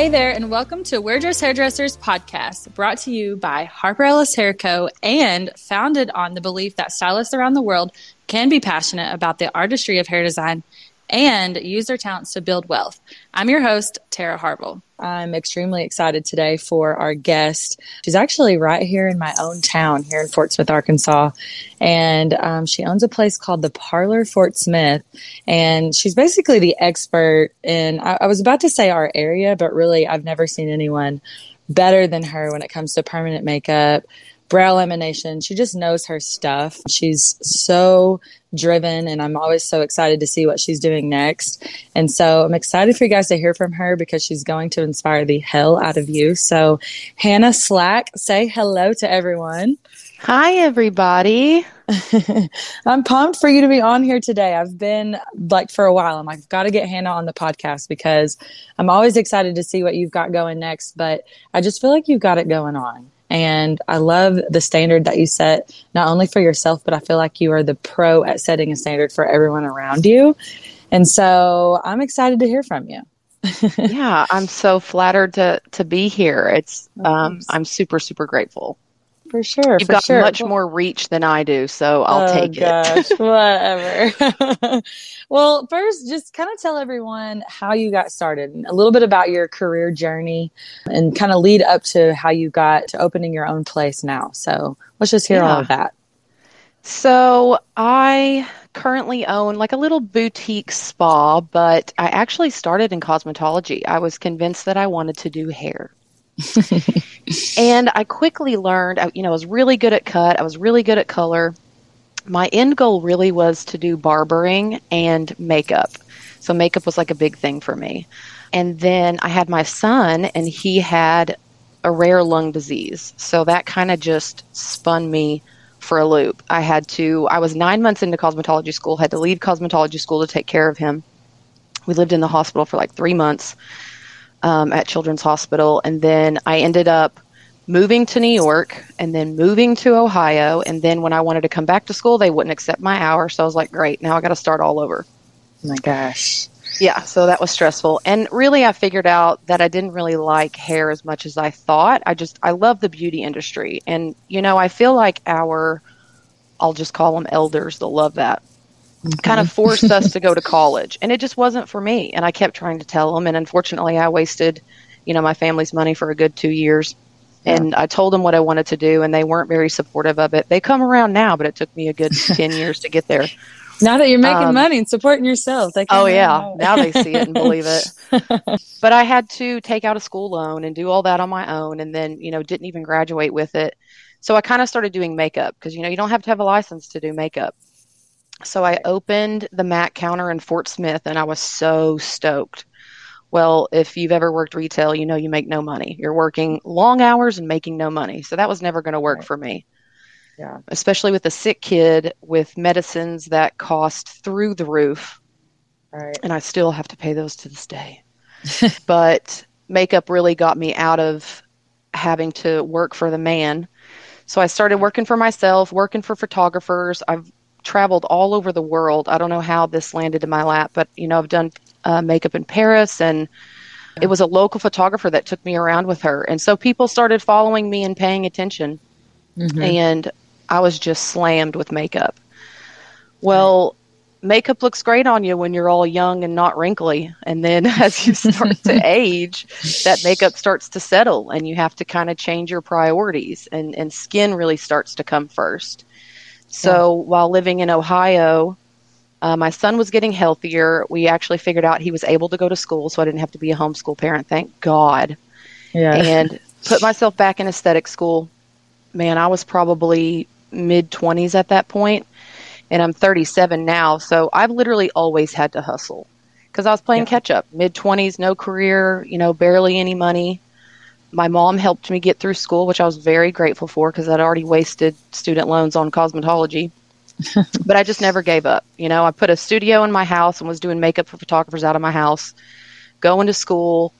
Hey there, and welcome to We're Just Hairdressers podcast, brought to you by Harper Ellis Hair Co. and founded on the belief that stylists around the world can be passionate about the artistry of hair design and use their talents to build wealth. I'm your host, Tara Harville. I'm extremely excited today for our guest. She's actually right here in my own town here in Fort Smith, Arkansas. And um, she owns a place called the Parlor Fort Smith. And she's basically the expert in, I, I was about to say our area, but really I've never seen anyone better than her when it comes to permanent makeup, brow lamination. She just knows her stuff. She's so driven and I'm always so excited to see what she's doing next. And so I'm excited for you guys to hear from her because she's going to inspire the hell out of you. So Hannah Slack, say hello to everyone. Hi, everybody. I'm pumped for you to be on here today. I've been like for a while. I'm like, I've got to get Hannah on the podcast because I'm always excited to see what you've got going next. But I just feel like you've got it going on. And I love the standard that you set, not only for yourself, but I feel like you are the pro at setting a standard for everyone around you. And so I'm excited to hear from you. yeah, I'm so flattered to to be here. It's um, I'm super super grateful for sure. You've for got sure. much well, more reach than I do, so I'll oh take gosh, it. whatever. well, first, just kind of tell everyone how you got started, and a little bit about your career journey, and kind of lead up to how you got to opening your own place now. So let's just hear yeah. all of that. So I currently own like a little boutique spa, but I actually started in cosmetology. I was convinced that I wanted to do hair. and I quickly learned, you know, I was really good at cut, I was really good at color. My end goal really was to do barbering and makeup. So makeup was like a big thing for me. And then I had my son, and he had a rare lung disease. So that kind of just spun me for a loop. I had to, I was nine months into cosmetology school, had to leave cosmetology school to take care of him. We lived in the hospital for like three months um, at Children's Hospital. And then I ended up moving to New York and then moving to Ohio. And then when I wanted to come back to school, they wouldn't accept my hours. So I was like, great, now I got to start all over. Oh my gosh. Yeah, so that was stressful. And really, I figured out that I didn't really like hair as much as I thought. I just, I love the beauty industry. And, you know, I feel like our, I'll just call them elders, they'll love that mm-hmm. kind of forced us to go to college. And it just wasn't for me. And I kept trying to tell them. And unfortunately, I wasted, you know, my family's money for a good two years. Yeah. And I told them what I wanted to do, and they weren't very supportive of it. They come around now, but it took me a good 10 years to get there. Now that you're making um, money and supporting yourself, they oh yeah, now they see it and believe it. but I had to take out a school loan and do all that on my own, and then you know didn't even graduate with it. So I kind of started doing makeup because you know you don't have to have a license to do makeup. So I opened the MAC counter in Fort Smith and I was so stoked. Well, if you've ever worked retail, you know you make no money. You're working long hours and making no money. So that was never going to work right. for me. Yeah. Especially with a sick kid with medicines that cost through the roof. Right. And I still have to pay those to this day. but makeup really got me out of having to work for the man. So I started working for myself, working for photographers. I've traveled all over the world. I don't know how this landed in my lap, but you know, I've done uh, makeup in Paris and it was a local photographer that took me around with her. And so people started following me and paying attention. Mm-hmm. And I was just slammed with makeup. Well, makeup looks great on you when you're all young and not wrinkly. And then as you start to age, that makeup starts to settle and you have to kind of change your priorities and, and skin really starts to come first. So yeah. while living in Ohio, uh, my son was getting healthier. We actually figured out he was able to go to school, so I didn't have to be a homeschool parent. Thank God. Yeah. And put myself back in aesthetic school. Man, I was probably mid 20s at that point, and I'm 37 now. So I've literally always had to hustle because I was playing yeah. catch up. Mid 20s, no career, you know, barely any money my mom helped me get through school, which I was very grateful for because I'd already wasted student loans on cosmetology. but I just never gave up. You know, I put a studio in my house and was doing makeup for photographers out of my house, going to school.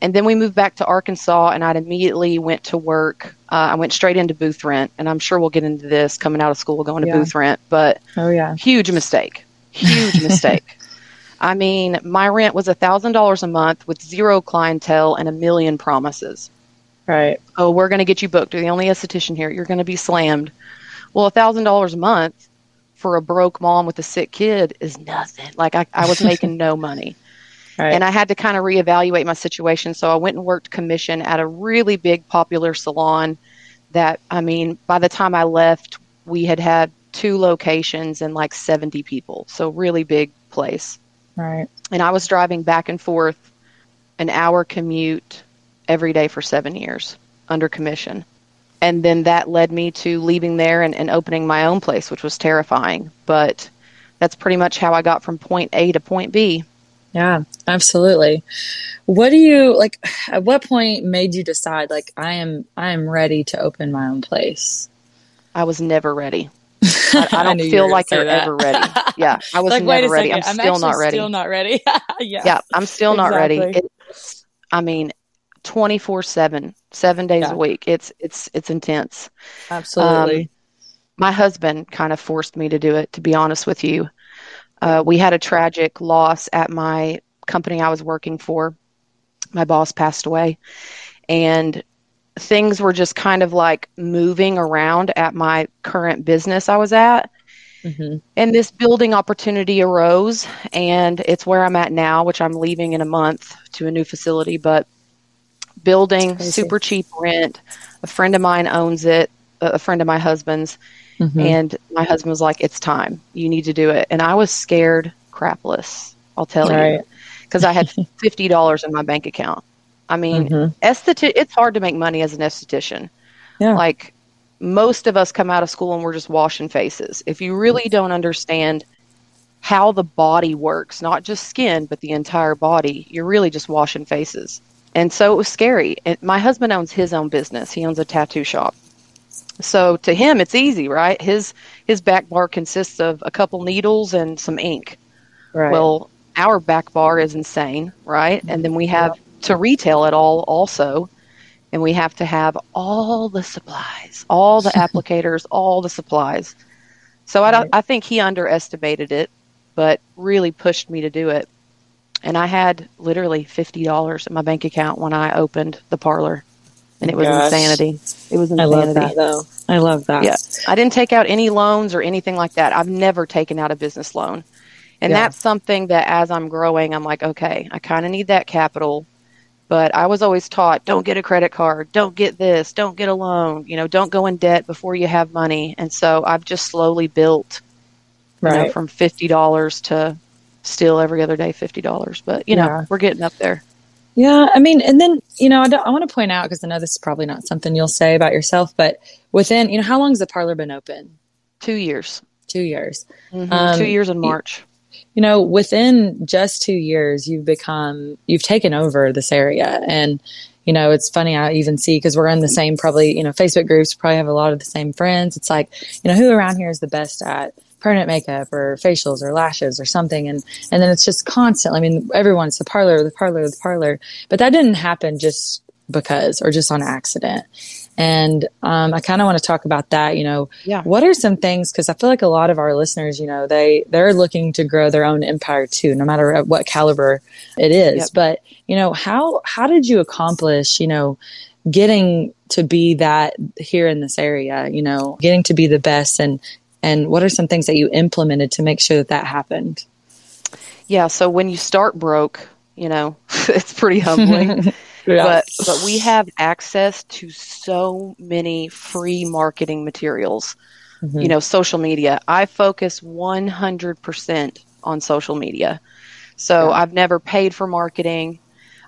And then we moved back to Arkansas, and I'd immediately went to work. Uh, I went straight into booth rent, and I'm sure we'll get into this coming out of school, going to yeah. booth rent. But oh yeah, huge mistake, huge mistake. I mean, my rent was $1,000 a month with zero clientele and a million promises. Right. Oh, we're going to get you booked. You're the only esthetician here. You're going to be slammed. Well, $1,000 a month for a broke mom with a sick kid is nothing. Like, I, I was making no money. Right. And I had to kind of reevaluate my situation. So I went and worked commission at a really big popular salon that, I mean, by the time I left, we had had two locations and like 70 people. So really big place. Right. And I was driving back and forth an hour commute every day for seven years under commission. And then that led me to leaving there and, and opening my own place, which was terrifying. But that's pretty much how I got from point A to point B. Yeah, absolutely. What do you like at what point made you decide like I am I am ready to open my own place? I was never ready. I, I don't I feel like you're that. ever ready. Yeah, I was like, never ready. I'm, I'm still not ready. Still not ready. yeah. yeah, I'm still exactly. not ready. It's, I mean, 24 7 7 days yeah. a week it's it's it's intense absolutely um, my husband kind of forced me to do it to be honest with you uh, we had a tragic loss at my company i was working for my boss passed away and things were just kind of like moving around at my current business i was at mm-hmm. and this building opportunity arose and it's where i'm at now which i'm leaving in a month to a new facility but building, super cheap rent. A friend of mine owns it, a friend of my husband's. Mm-hmm. And my husband was like, It's time. You need to do it. And I was scared crapless, I'll tell right. you, because I had $50 in my bank account. I mean, mm-hmm. it's hard to make money as an esthetician. Yeah. Like, most of us come out of school and we're just washing faces. If you really don't understand how the body works, not just skin, but the entire body, you're really just washing faces. And so it was scary. And my husband owns his own business. He owns a tattoo shop. So to him it's easy, right? His his back bar consists of a couple needles and some ink. Right. Well, our back bar is insane, right? And then we have to retail it all also. And we have to have all the supplies, all the applicators, all the supplies. So. I, I think he underestimated it, but really pushed me to do it and I had literally fifty dollars in my bank account when I opened the parlor, and it was Gosh. insanity. It was insanity. I love that though. I love that. Yeah, I didn't take out any loans or anything like that. I've never taken out a business loan, and yeah. that's something that as I'm growing, I'm like, okay, I kind of need that capital. But I was always taught, don't get a credit card, don't get this, don't get a loan, you know, don't go in debt before you have money. And so I've just slowly built, right. Know, from fifty dollars to still every other day fifty dollars. But you know, yeah. we're getting up there. Yeah, I mean, and then you know, I, I want to point out because I know this is probably not something you'll say about yourself, but within you know, how long has the parlor been open? Two years. Two years. Mm-hmm. Um, two years in March. You know, within just two years, you've become you've taken over this area, and you know, it's funny. I even see because we're in the same probably you know Facebook groups. Probably have a lot of the same friends. It's like you know, who around here is the best at permanent makeup or facials or lashes or something. And, and then it's just constant. I mean, everyone's the parlor, the parlor, the parlor, but that didn't happen just because or just on accident. And um, I kind of want to talk about that. You know, yeah. what are some things? Because I feel like a lot of our listeners, you know, they they're looking to grow their own empire too, no matter what caliber it is. Yep. But you know, how how did you accomplish? You know, getting to be that here in this area. You know, getting to be the best and and what are some things that you implemented to make sure that that happened? Yeah, so when you start broke, you know, it's pretty humbling. yeah. But but we have access to so many free marketing materials. Mm-hmm. You know, social media. I focus 100% on social media. So yeah. I've never paid for marketing.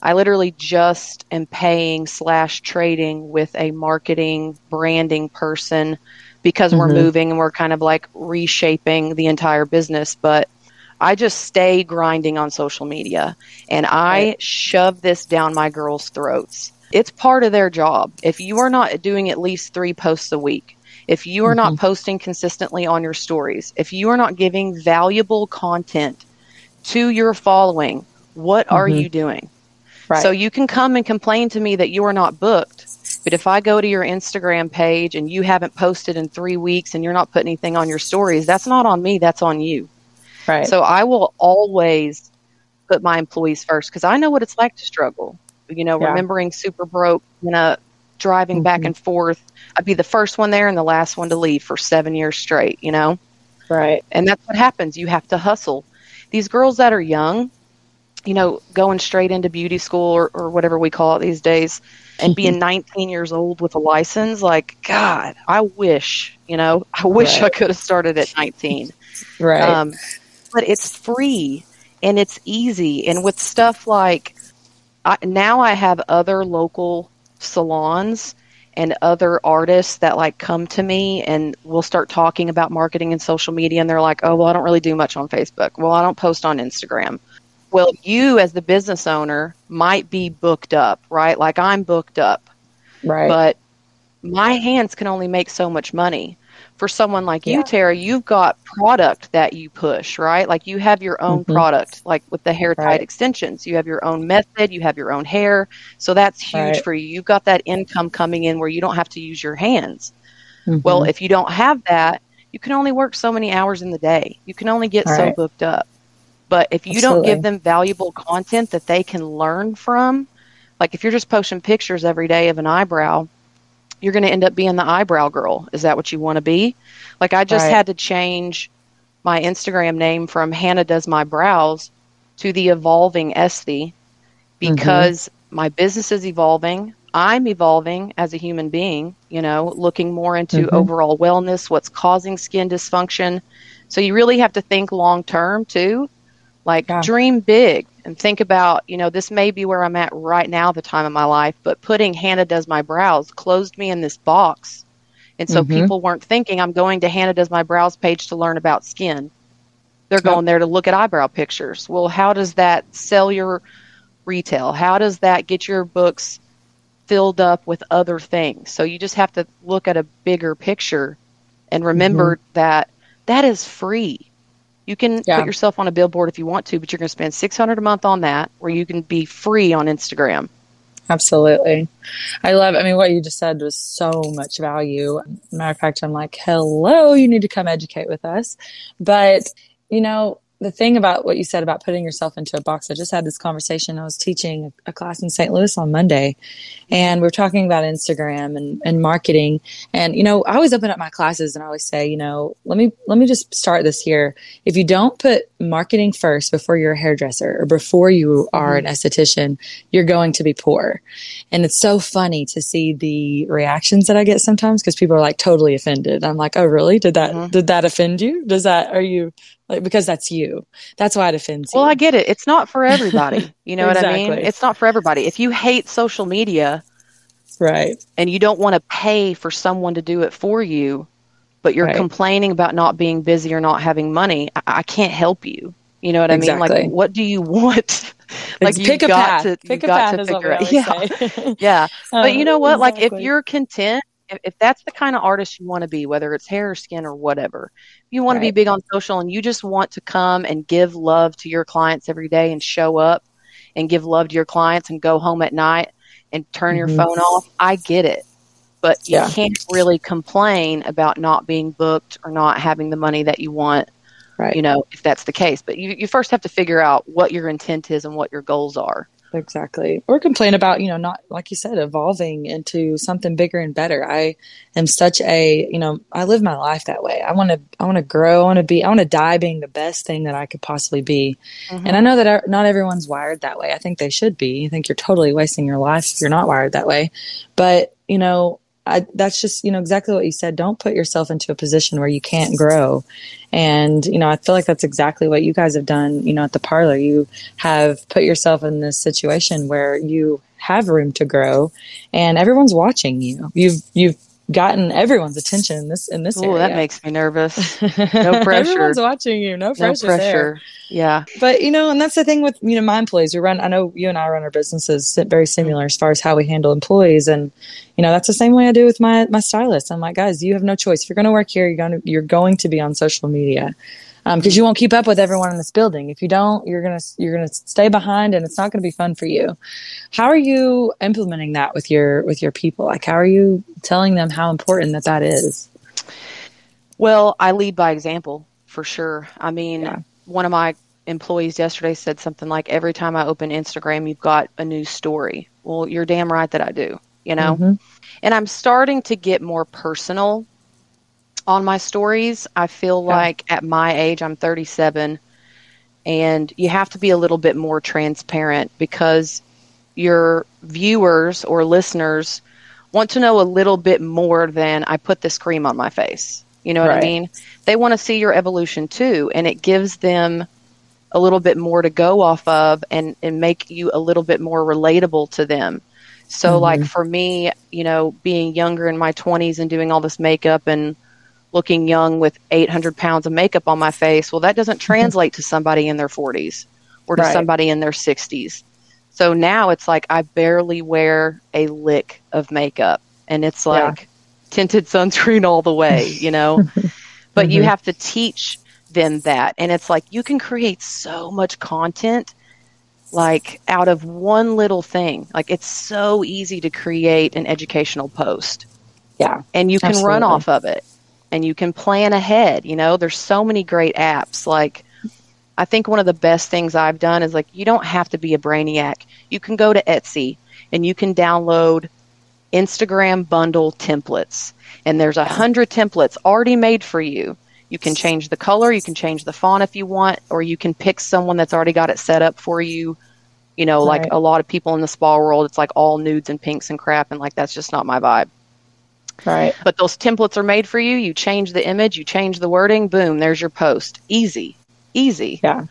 I literally just am paying slash trading with a marketing branding person because mm-hmm. we're moving and we're kind of like reshaping the entire business. But I just stay grinding on social media and I right. shove this down my girls' throats. It's part of their job. If you are not doing at least three posts a week, if you are mm-hmm. not posting consistently on your stories, if you are not giving valuable content to your following, what mm-hmm. are you doing? Right. So you can come and complain to me that you are not booked, but if I go to your Instagram page and you haven't posted in three weeks and you're not putting anything on your stories, that's not on me, that's on you. Right. So I will always put my employees first because I know what it's like to struggle. You know, Yeah. remembering super broke, you know, driving back Mhm. and forth. I'd be the first one there and the last one to leave for seven years straight, you know? Right. And that's what happens. You have to hustle. These girls that are young, you know, going straight into beauty school or, or whatever we call it these days, and being 19 years old with a license, like, God, I wish, you know, I wish I could have started at 19. Right. Um, but it's free and it's easy. And with stuff like, I, now I have other local salons and other artists that like come to me and we'll start talking about marketing and social media and they're like, "Oh, well, I don't really do much on Facebook. Well, I don't post on Instagram." Well, you as the business owner might be booked up, right? Like I'm booked up right. but my hands can only make so much money. For someone like you, Yeah. Tara, you've got product that you push, right? Like you have your own Mhm. product, like with the hair tight Right. extensions. You have your own method, you have your own hair. So that's huge Right. for you. You've got that income coming in where you don't have to use your hands. Mhm. Well, if you don't have that, you can only work so many hours in the day. You can only get so Right. booked up. But if you don't give them valuable content that they can learn from, like if you're just posting pictures every day of an eyebrow, you're going to end up being the eyebrow girl. Is that what you want to be? Like I just Right. had to change my Instagram name from Hannah Does My Brows to the Evolving Esthie because my business is evolving. I'm evolving as a human being, you know, looking more into Mhm. overall wellness, what's causing skin dysfunction. So you really have to think long term too. Like Yeah. dream big and think about, you know, this may be where I'm at right now, the time of my life, but putting Hannah Does My Brows closed me in this box. And so Mhm. people weren't thinking I'm going to Hannah Does My Brows page to learn about skin. They're going there to look at eyebrow pictures. Well, how does that sell your retail? How does that get your books filled up with other things? So you just have to look at a bigger picture and remember that that is free. You can Yeah. put yourself on a billboard if you want to, but you're going to spend 600 a month on that where you can be free on Instagram. Absolutely. I love, I mean, what you just said was so much value. Matter of fact, I'm like, hello, you need to come educate with us. But, you know, the thing about what you said about putting yourself into a box, I just had this conversation. I was teaching a class in St. Louis on Monday, and we are talking about Instagram and, and marketing. And, you know, I always open up my classes and I always say, you know, let me, let me just start this here. If you don't put marketing first before you're a hairdresser or before you are an esthetician, you're going to be poor. And it's so funny to see the reactions that I get sometimes because people are like totally offended. I'm like, oh, really? Did that, Mhm. did that offend you? Does that, are you like, because that's you. That's why it offends you. Well, I get it. It's not for everybody. You know what I mean? It's not for everybody. If you hate social media right. and you don't want to pay for someone to do it for you, but you're Right. complaining about not being busy or not having money, I, I can't help you. You know what I mean? Like, what do you want? Like, you've pick a got path. to- pick a got path to is what we figure out- say. yeah. But you know what? Like, if you're content, if, if that's the kind of artist you want to be, whether it's hair or skin or whatever, you want to be big on social and you just want to come and give love to your clients every day and show up and give love to your clients and go home at night and turn your Mhm. phone off, I get it. But you Yeah. can't really complain about not being booked or not having the money that you want, Right. you know, if that's the case. But you, you first have to figure out what your intent is and what your goals are. Exactly. Or complain about, you know, not like you said, evolving into something bigger and better. I am such a, you know, I live my life that way. I want to, I want to grow. I want to be, I want to die being the best thing that I could possibly be. And I mm-hmm. know that not everyone's wired that way. I think they should be. I think you're totally wasting your life if you're not wired that way. But, you know, I, that's just, you know, exactly what you said. Don't put yourself into a position where you can't grow. And, you know, I feel like that's exactly what you guys have done, you know, at the parlor. You have put yourself in this situation where you have room to grow and everyone's watching you. You've, you've gotten everyone's attention in this, in this Oh, that makes me nervous. No pressure. Everyone's watching you. No No pressure. there pressure. Yeah. but you know and that's the thing with you know my employees we run i know you and i run our businesses very similar as far as how we handle employees and you know that's the same way i do with my my stylist i'm like guys you have no choice if you're going to work here you're going to you're going to be on social media because you won't keep up with everyone in this building if you don't you're going to you're to stay behind and it's not going to be fun for you how are you implementing that with your with your people like how are you telling them how important that that is Well, I lead by example for sure. I mean, Yeah. one of my employees yesterday said something like, every time I open Instagram, you've got a new story. Well, you're damn right that I do, you know? Mm-hmm. And I'm starting to get more personal on my stories. I feel yeah. like at my age, I'm 37, and you have to be a little bit more transparent because your viewers or listeners want to know a little bit more than I put this cream on my face. You know what right. I mean? They want to see your evolution too, and it gives them a little bit more to go off of and, and make you a little bit more relatable to them. So, mm-hmm. like for me, you know, being younger in my 20s and doing all this makeup and looking young with 800 pounds of makeup on my face, well, that doesn't translate to somebody in their 40s or to right. somebody in their 60s. So now it's like I barely wear a lick of makeup and it's like yeah. tinted sunscreen all the way, you know? but mm-hmm. you have to teach them that. And it's like you can create so much content like out of one little thing. Like it's so easy to create an educational post. Yeah. And you can absolutely. run off of it and you can plan ahead. You know, there's so many great apps. Like I think one of the best things I've done is like you don't have to be a brainiac. You can go to Etsy and you can download Instagram bundle templates. And there's a hundred templates already made for you. You can change the color, you can change the font if you want, or you can pick someone that's already got it set up for you. You know, like a lot of people in the spa world, it's like all nudes and pinks and crap, and like that's just not my vibe. Right. But those templates are made for you. You change the image, you change the wording, boom, there's your post. Easy easy. Yeah.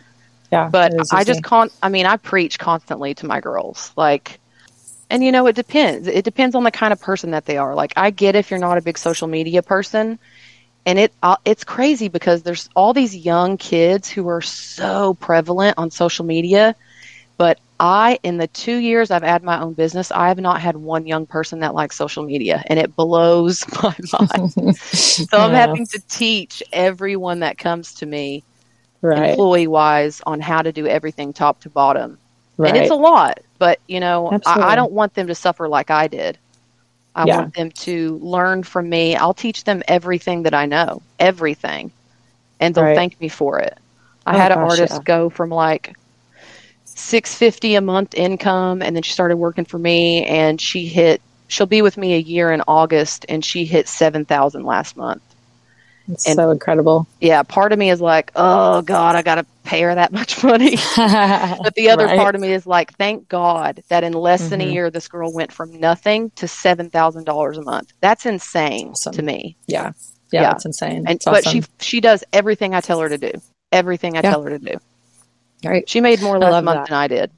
Yeah. But I just can't, I mean, I preach constantly to my girls. Like, and you know, it depends. It depends on the kind of person that they are. Like, I get if you're not a big social media person, and it uh, it's crazy because there's all these young kids who are so prevalent on social media, but I, in the two years I've had my own business, I have not had one young person that likes social media, and it blows my mind. so yeah. I'm having to teach everyone that comes to me right. employee wise on how to do everything top to bottom. Right. And it's a lot, but you know, I, I, don't want them to suffer like I did. I yeah. want them to learn from me. I'll teach them everything that I know, everything, and they'll right. thank me for it. I oh, had an artist yeah. go from like six fifty a month income, and then she started working for me, and she hit. She'll be with me a year in August, and she hit seven thousand last month. It's and, so incredible. Yeah, part of me is like, oh God, I got to pay her that much money. but the other right. part of me is like, thank God that in less mm-hmm. than a mm-hmm. year, this girl went from nothing to seven thousand dollars a month. That's insane awesome. to me. Yeah. yeah, yeah, that's insane. And but she she does everything I tell her to do. Everything I yeah. tell her to do. Right. She made more last month that. than I did.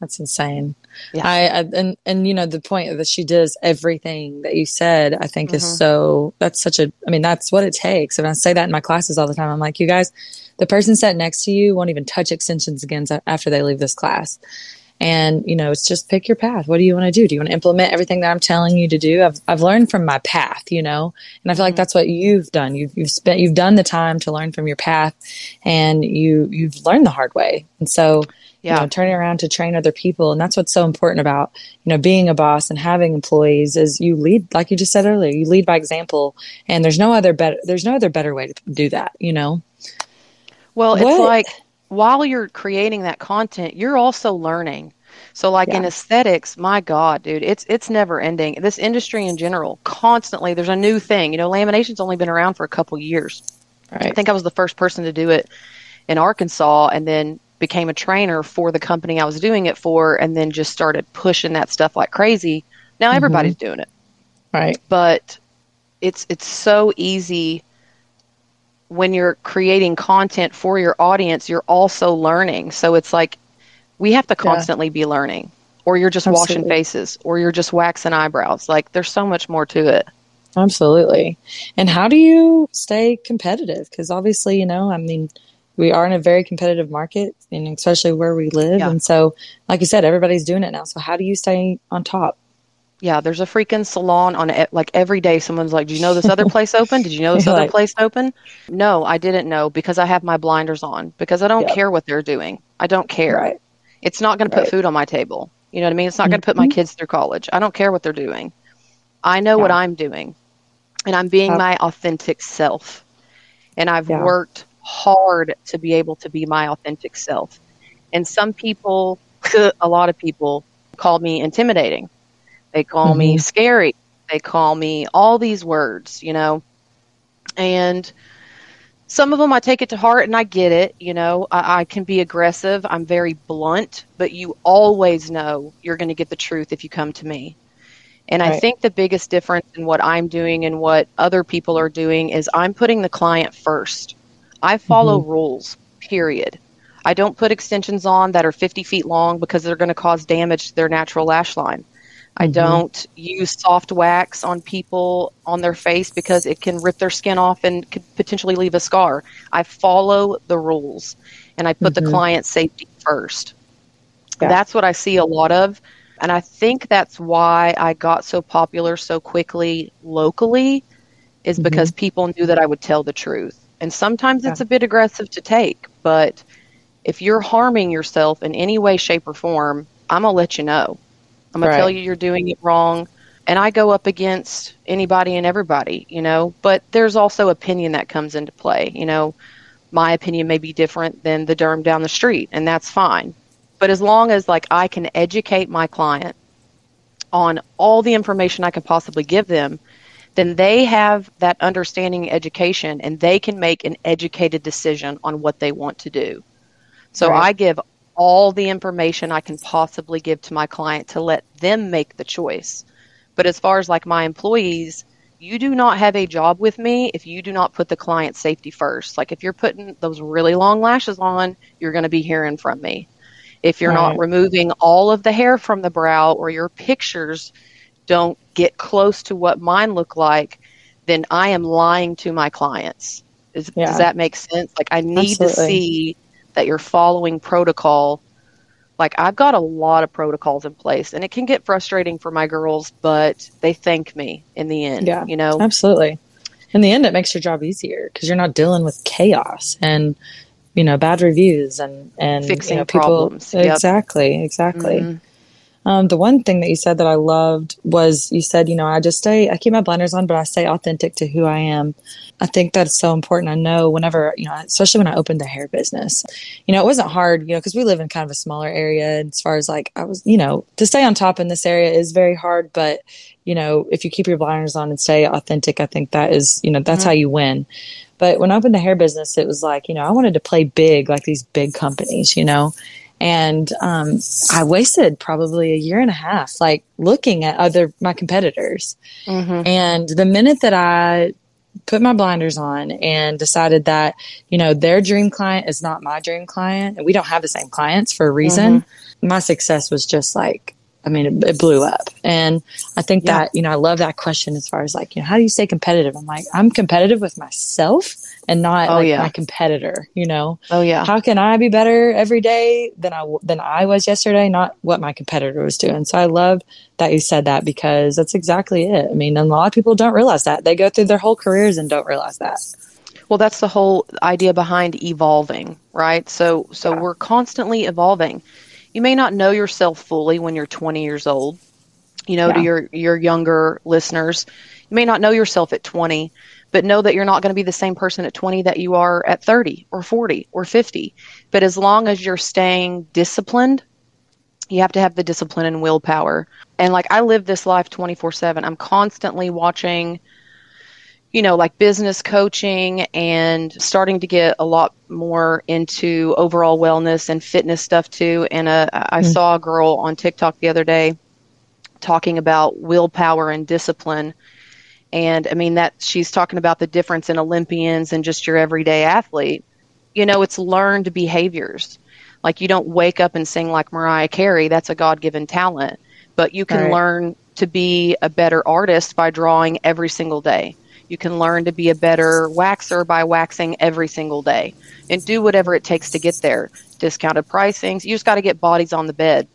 That's insane. Yeah. I, I, and and you know the point that she does everything that you said. I think mm-hmm. is so. That's such a. I mean, that's what it takes. And I say that in my classes all the time. I'm like, you guys, the person sat next to you won't even touch extensions again after they leave this class. And you know, it's just pick your path. What do you want to do? Do you want to implement everything that I'm telling you to do? I've I've learned from my path, you know, and I feel like mm-hmm. that's what you've done. You've you've spent you've done the time to learn from your path, and you you've learned the hard way. And so yeah. you know, turning around to train other people. And that's what's so important about, you know, being a boss and having employees is you lead, like you just said earlier, you lead by example. And there's no other better, there's no other better way to do that, you know? Well, what? it's like while you're creating that content, you're also learning. So like yeah. in aesthetics, my God, dude, it's it's never ending. This industry in general, constantly there's a new thing. You know, lamination's only been around for a couple years. Right. I think I was the first person to do it in Arkansas and then became a trainer for the company I was doing it for and then just started pushing that stuff like crazy. Now mm-hmm. everybody's doing it. Right. But it's it's so easy when you're creating content for your audience, you're also learning. So it's like we have to constantly yeah. be learning. Or you're just Absolutely. washing faces or you're just waxing eyebrows. Like there's so much more to it. Absolutely. And how do you stay competitive? Because obviously, you know, I mean, we are in a very competitive market and especially where we live yeah. and so like you said everybody's doing it now so how do you stay on top yeah there's a freaking salon on it like every day someone's like do you know this other place open did you know this other like, place open no i didn't know because i have my blinders on because i don't yep. care what they're doing i don't care right. it's not going to put food on my table you know what i mean it's not going to put my mm-hmm. kids through college i don't care what they're doing i know yeah. what i'm doing and i'm being my authentic self and i've yeah. worked hard to be able to be my authentic self. And some people, a lot of people, call me intimidating. They call mm-hmm. me scary. They call me all these words, you know. And some of them I take it to heart and I get it. You know, I, I can be aggressive. I'm very blunt, but you always know you're going to get the truth if you come to me. And right. I think the biggest difference in what I'm doing and what other people are doing is I'm putting the client first. I follow mm-hmm. rules, period. I don't put extensions on that are 50 feet long because they're going to cause damage to their natural lash line. I mm-hmm. don't use soft wax on people on their face because it can rip their skin off and could potentially leave a scar. I follow the rules and I put mm-hmm. the client's safety first. Yeah. That's what I see a lot of. And I think that's why I got so popular so quickly locally is mm-hmm. because people knew that I would tell the truth. And sometimes yeah. it's a bit aggressive to take, but if you're harming yourself in any way, shape, or form, I'm going to let you know. I'm going right. to tell you you're doing it wrong. And I go up against anybody and everybody, you know, but there's also opinion that comes into play. You know, my opinion may be different than the derm down the street, and that's fine. But as long as like I can educate my client on all the information I can possibly give them, then they have that understanding education and they can make an educated decision on what they want to do. So right. I give all the information I can possibly give to my client to let them make the choice. But as far as like my employees, you do not have a job with me if you do not put the client safety first. Like if you're putting those really long lashes on, you're going to be hearing from me. If you're right. not removing all of the hair from the brow or your pictures don't get close to what mine look like, then I am lying to my clients. Is, yeah. Does that make sense? Like I need Absolutely. to see that you're following protocol. Like I've got a lot of protocols in place and it can get frustrating for my girls, but they thank me in the end. Yeah. You know? Absolutely. In the end it makes your job easier because you're not dealing with chaos and you know, bad reviews and, and fixing you know, people, problems. Yep. Exactly. Exactly. Mm-hmm. Um, the one thing that you said that I loved was you said, you know, I just stay, I keep my blinders on, but I stay authentic to who I am. I think that's so important. I know whenever, you know, especially when I opened the hair business, you know, it wasn't hard, you know, because we live in kind of a smaller area. And as far as like, I was, you know, to stay on top in this area is very hard. But, you know, if you keep your blinders on and stay authentic, I think that is, you know, that's mm-hmm. how you win. But when I opened the hair business, it was like, you know, I wanted to play big like these big companies, you know, and um, I wasted probably a year and a half like looking at other my competitors. Mm-hmm. And the minute that I put my blinders on and decided that you know their dream client is not my dream client, and we don't have the same clients for a reason, mm-hmm. my success was just like I mean, it, it, blew up. And I think yeah. that, you know, I love that question as far as like, you know, how do you stay competitive? I'm like, I'm competitive with myself and not oh, like yeah. my competitor, you know? Oh yeah. How can I be better every day than I, than I was yesterday? Not what my competitor was doing. So I love that you said that because that's exactly it. I mean, a lot of people don't realize that they go through their whole careers and don't realize that. Well, that's the whole idea behind evolving, right? So, so yeah. we're constantly evolving you may not know yourself fully when you're 20 years old. You know, yeah. to your your younger listeners, you may not know yourself at 20, but know that you're not going to be the same person at 20 that you are at 30 or 40 or 50. But as long as you're staying disciplined, you have to have the discipline and willpower. And like I live this life 24/7. I'm constantly watching you know, like business coaching and starting to get a lot more into overall wellness and fitness stuff too. And uh, I mm-hmm. saw a girl on TikTok the other day talking about willpower and discipline. And I mean, that she's talking about the difference in Olympians and just your everyday athlete. You know, it's learned behaviors. Like you don't wake up and sing like Mariah Carey, that's a God given talent. But you can right. learn to be a better artist by drawing every single day you can learn to be a better waxer by waxing every single day and do whatever it takes to get there. Discounted pricings. You just got to get bodies on the bed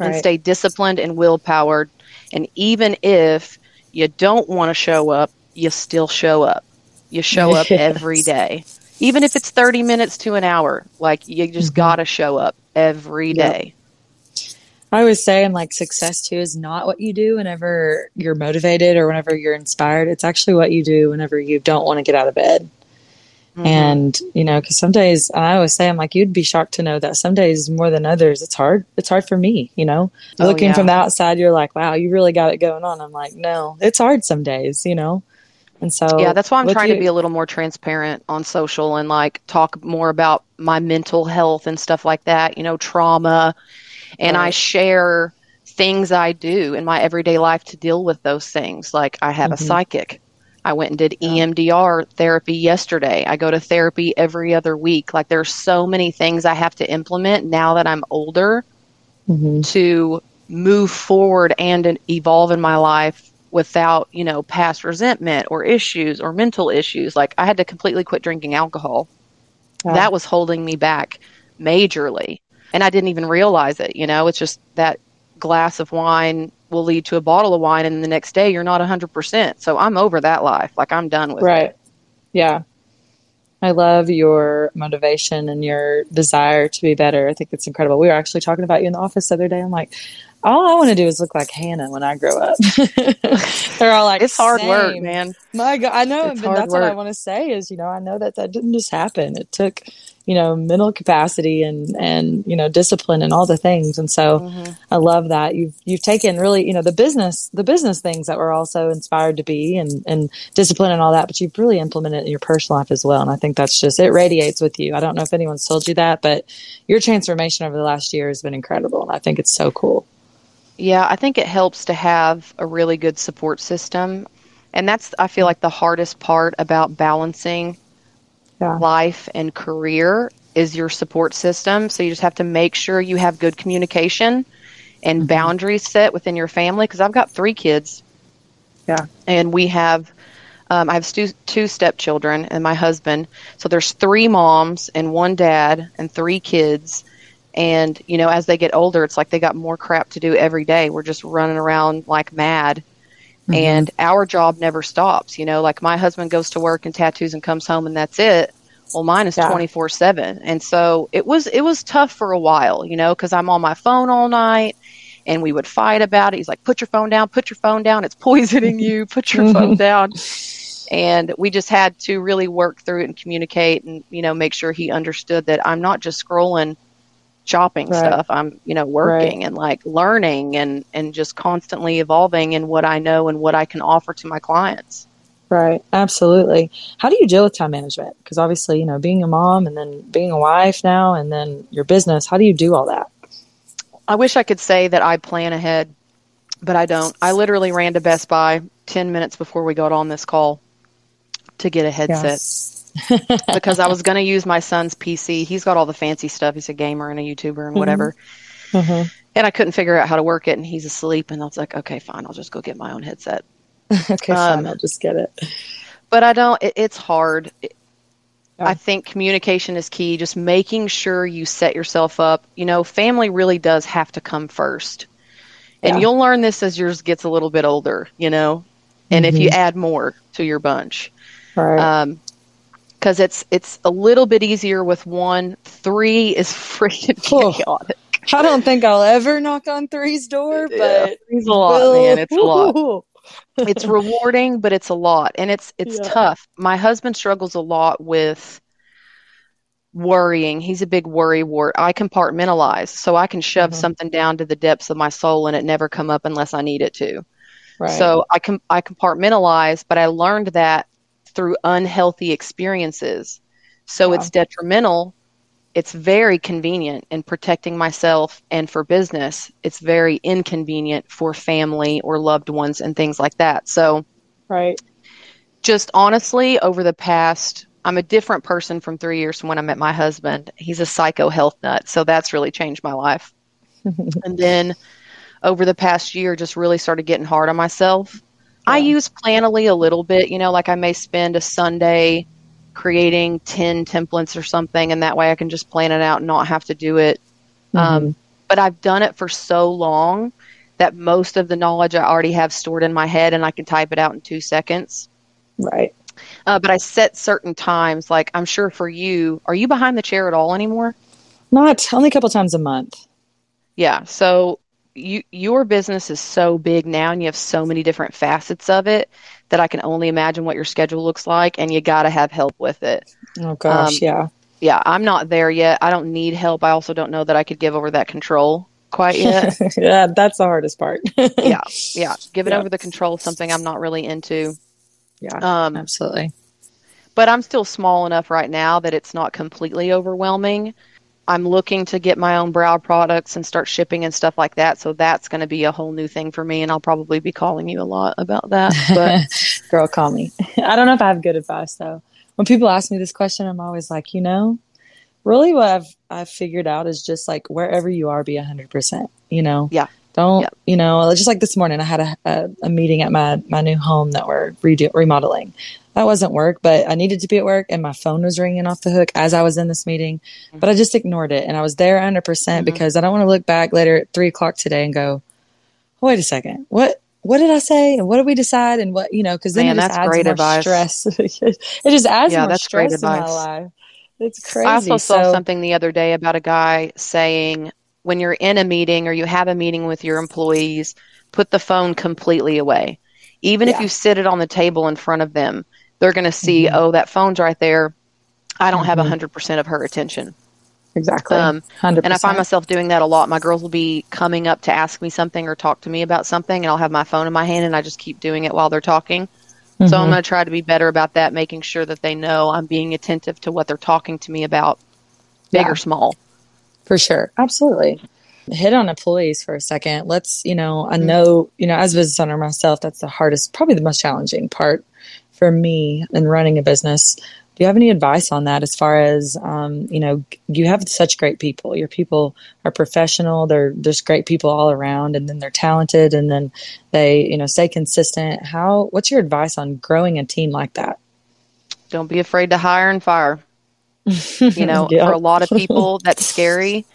right. and stay disciplined and willpower. And even if you don't want to show up, you still show up. You show up yes. every day. Even if it's 30 minutes to an hour, like you just mm-hmm. got to show up every day. Yep. I always say, I'm like, success too is not what you do whenever you're motivated or whenever you're inspired. It's actually what you do whenever you don't want to get out of bed. Mm-hmm. And, you know, because some days, I always say, I'm like, you'd be shocked to know that some days more than others, it's hard. It's hard for me, you know? Oh, Looking yeah. from the outside, you're like, wow, you really got it going on. I'm like, no, it's hard some days, you know? And so, yeah, that's why I'm trying you, to be a little more transparent on social and like talk more about my mental health and stuff like that, you know, trauma. And right. I share things I do in my everyday life to deal with those things. Like I have mm-hmm. a psychic I went and did EMDR therapy yesterday. I go to therapy every other week. Like there's so many things I have to implement now that I'm older mm-hmm. to move forward and evolve in my life without, you know, past resentment or issues or mental issues. Like I had to completely quit drinking alcohol. Yeah. That was holding me back majorly. And I didn't even realize it, you know, it's just that glass of wine will lead to a bottle of wine and the next day you're not 100%. So I'm over that life. Like I'm done with right. it. Yeah. I love your motivation and your desire to be better. I think it's incredible. We were actually talking about you in the office the other day. I'm like, all I want to do is look like Hannah when I grow up. They're all like, it's hard Same. work, man. My God, I know, but that's work. what I want to say is, you know, I know that that didn't just happen. It took you know mental capacity and and you know discipline and all the things. And so mm-hmm. i love that. You've you've taken really you know the business the business things that we're also inspired to be and and discipline and all that but you've really implemented it in your personal life as well. And i think that's just it radiates with you. I don't know if anyone's told you that but your transformation over the last year has been incredible. And i think it's so cool. Yeah i think it helps to have a really good support system. And that's i feel like the hardest part about balancing yeah. life and career is your support system. So you just have to make sure you have good communication and mm-hmm. boundaries set within your family. Because I've got three kids. Yeah. And we have, um, I have stu- two stepchildren and my husband. So there's three moms and one dad and three kids. And, you know, as they get older, it's like they got more crap to do every day. We're just running around like mad. Mm-hmm. And our job never stops. You know, like my husband goes to work and tattoos and comes home and that's it. Well, mine is twenty four seven, and so it was it was tough for a while, you know, because I'm on my phone all night, and we would fight about it. He's like, "Put your phone down, put your phone down. It's poisoning you. Put your phone down." And we just had to really work through it and communicate, and you know, make sure he understood that I'm not just scrolling shopping right. stuff. I'm, you know, working right. and like learning and and just constantly evolving in what I know and what I can offer to my clients. Right, absolutely. How do you deal with time management? Because obviously, you know, being a mom and then being a wife now and then your business, how do you do all that? I wish I could say that I plan ahead, but I don't. I literally ran to Best Buy 10 minutes before we got on this call to get a headset. Yes. because I was going to use my son's PC. He's got all the fancy stuff. He's a gamer and a YouTuber and whatever. Mm-hmm. Mm-hmm. And I couldn't figure out how to work it, and he's asleep. And I was like, okay, fine, I'll just go get my own headset. okay, um, fine. I'll just get it. But I don't. It, it's hard. It, oh. I think communication is key. Just making sure you set yourself up. You know, family really does have to come first, and yeah. you'll learn this as yours gets a little bit older. You know, and mm-hmm. if you mm-hmm. add more to your bunch, right. Um, because it's it's a little bit easier with one. Three is freaking chaotic. I don't think I'll ever knock on three's door, but yeah, three's a lot, man. It's a lot it's rewarding, but it's a lot and it's it's yeah. tough. My husband struggles a lot with worrying. He's a big worry wart. I compartmentalize, so I can shove mm-hmm. something down to the depths of my soul and it never come up unless I need it to. Right. So I com- I compartmentalize, but I learned that through unhealthy experiences. So it's detrimental it's very convenient in protecting myself and for business. It's very inconvenient for family or loved ones and things like that. So, right. Just honestly, over the past, I'm a different person from three years from when I met my husband. He's a psycho health nut. So that's really changed my life. and then over the past year, just really started getting hard on myself. I use Planoly a little bit, you know, like I may spend a Sunday creating 10 templates or something and that way I can just plan it out and not have to do it. Mm-hmm. Um, but I've done it for so long that most of the knowledge I already have stored in my head and I can type it out in two seconds. Right. Uh, but I set certain times, like I'm sure for you, are you behind the chair at all anymore? Not only a couple times a month. Yeah. So you your business is so big now and you have so many different facets of it that I can only imagine what your schedule looks like and you got to have help with it. Oh gosh, um, yeah. Yeah, I'm not there yet. I don't need help. I also don't know that I could give over that control quite yet. yeah, that's the hardest part. yeah. Yeah, giving yeah. over the control is something I'm not really into. Yeah. Um absolutely. But I'm still small enough right now that it's not completely overwhelming. I'm looking to get my own brow products and start shipping and stuff like that. So that's going to be a whole new thing for me. And I'll probably be calling you a lot about that. But girl, call me. I don't know if I have good advice though. When people ask me this question, I'm always like, you know, really what I've, I've figured out is just like wherever you are, be a hundred percent, you know? Yeah. Don't, yep. you know, just like this morning, I had a, a, a meeting at my, my new home that we're redo, remodeling that wasn't work, but I needed to be at work and my phone was ringing off the hook as I was in this meeting, but I just ignored it and I was there 100% mm hmm because I don't want to look back later at three o'clock today and go, wait a second, what, what did I say and what did we decide and what, you know, cause then Man, it just adds more advice. stress. it just adds yeah, more stress in my life. It's crazy. I also saw something the other day about a guy saying when you're in a meeting or you have a meeting with your employees, put the phone completely away. Even yeah. if you sit it on the table in front of them, they're going to see, mm-hmm. oh, that phone's right there. I don't mm-hmm. have 100% of her attention. Exactly. Um, 100%. And I find myself doing that a lot. My girls will be coming up to ask me something or talk to me about something, and I'll have my phone in my hand and I just keep doing it while they're talking. Mm-hmm. So I'm mm-hmm. going to try to be better about that, making sure that they know I'm being attentive to what they're talking to me about, big yeah. or small. For sure. Absolutely. Hit on employees for a second. Let's, you know, I mm-hmm. know, you know, as a business owner myself, that's the hardest, probably the most challenging part for me in running a business. Do you have any advice on that as far as, um, you know, you have such great people. Your people are professional. They're just great people all around and then they're talented and then they, you know, stay consistent. How, what's your advice on growing a team like that? Don't be afraid to hire and fire. You know, yep. for a lot of people, that's scary.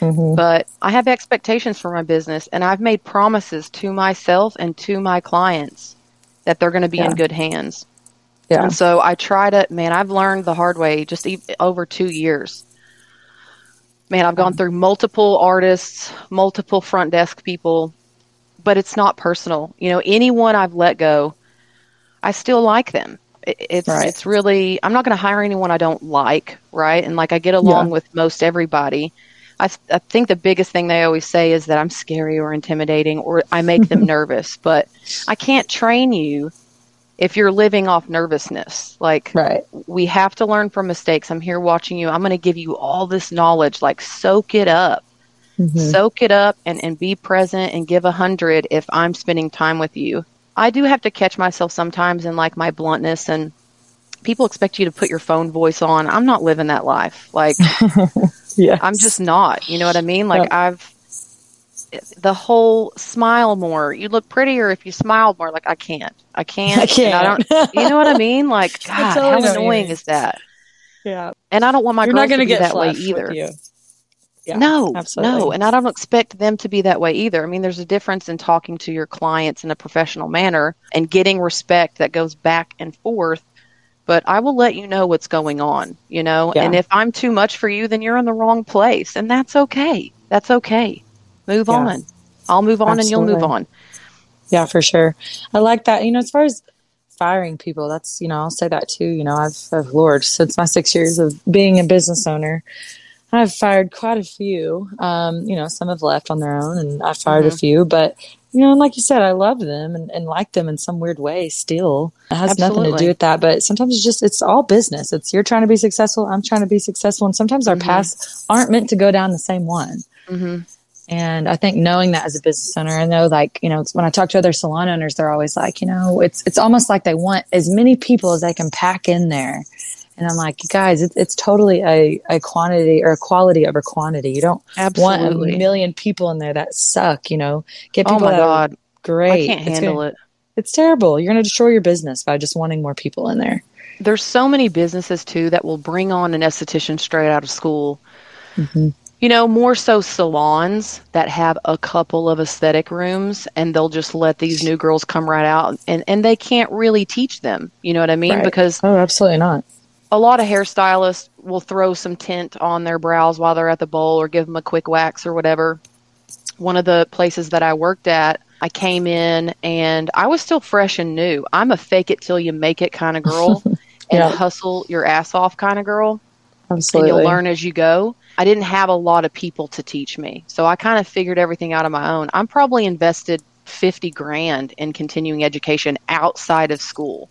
Mm-hmm. But I have expectations for my business and I've made promises to myself and to my clients that they're going to be yeah. in good hands. Yeah. And so I try to, man, I've learned the hard way just over two years. Man, I've gone through multiple artists, multiple front desk people, but it's not personal. You know, anyone I've let go, I still like them. It's right. it's really I'm not going to hire anyone I don't like, right? And like I get along yeah. with most everybody. I, I think the biggest thing they always say is that I'm scary or intimidating or I make them nervous, but I can't train you if you're living off nervousness. Like, right. we have to learn from mistakes. I'm here watching you. I'm going to give you all this knowledge. Like, soak it up. Mm-hmm. Soak it up and, and be present and give a hundred if I'm spending time with you. I do have to catch myself sometimes in like my bluntness and people expect you to put your phone voice on. I'm not living that life. Like, yeah, I'm just not. You know what I mean? Like, I've the whole smile more. You look prettier if you smile more. Like, I can't. I can't. I can't. I don't. You know what I mean? Like, God, totally how annoying is that? Yeah. And I don't want my You're girls to be get that way either. Yeah, no, absolutely. no, and I don't expect them to be that way either. I mean, there's a difference in talking to your clients in a professional manner and getting respect that goes back and forth but I will let you know what's going on, you know? Yeah. And if I'm too much for you, then you're in the wrong place. And that's okay. That's okay. Move on. I'll move on Absolutely. and you'll move on. Yeah, for sure. I like that. You know, as far as firing people, that's, you know, I'll say that too. You know, I've, I've Lord, since my six years of being a business owner, I've fired quite a few. Um, you know, some have left on their own and I've fired mm-hmm. a few, but you know, and like you said, I love them and, and like them in some weird way still. It has Absolutely. nothing to do with that. But sometimes it's just, it's all business. It's you're trying to be successful. I'm trying to be successful. And sometimes our mm-hmm. paths aren't meant to go down the same one. Mm-hmm. And I think knowing that as a business owner, I know like, you know, when I talk to other salon owners, they're always like, you know, it's, it's almost like they want as many people as they can pack in there and I'm like, guys, it's, it's totally a, a quantity or a quality over quantity. You don't Absolutely. want a million people in there that suck, you know, get people oh my God. great. I can't it's handle gonna, it. It's terrible. You're going to destroy your business by just wanting more people in there. There's so many businesses too that will bring on an esthetician straight out of school. Mm-hmm. You know, more so salons that have a couple of aesthetic rooms and they'll just let these new girls come right out and, and they can't really teach them. You know what I mean? Right. Because Oh, absolutely not a lot of hairstylists will throw some tint on their brows while they're at the bowl or give them a quick wax or whatever. one of the places that I worked at, I came in and I was still fresh and new. I'm a fake it till you make it kind of girl and Yeah. hustle your ass off kind of girl Absolutely. and you'll learn as you go. I didn't have a lot of people to teach me. So I kind of figured everything out on my own. I'm probably invested 50 grand in continuing education outside of school.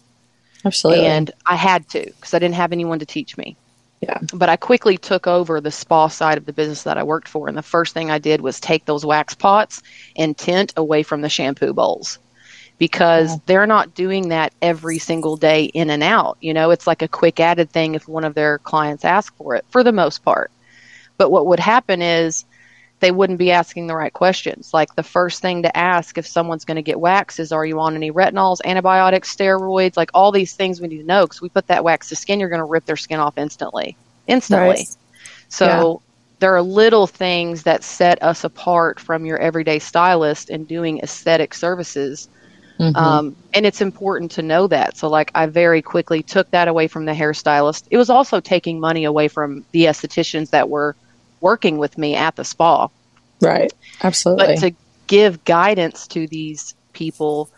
Absolutely. And I had to because I didn't have anyone to teach me. Yeah. But I quickly took over the spa side of the business that I worked for. And the first thing I did was take those wax pots and tint away from the shampoo bowls because Yeah. they're not doing that every single day in and out. You know, it's like a quick added thing if one of their clients ask for it for the most part. But what would happen is they wouldn't be asking the right questions. Like the first thing to ask if someone's going to get wax is, are you on any retinols, antibiotics, steroids, like all these things we need to know because we put that wax to skin, you're going to rip their skin off instantly. Instantly. Right. So there are little things that set us apart from your everyday stylist in doing aesthetic services. Mhm. Um, and it's important to know that. So, like, I very quickly took that away from the hairstylist. It was also taking money away from the estheticians that were working with me at the spa. right. Absolutely. But to give guidance to these people,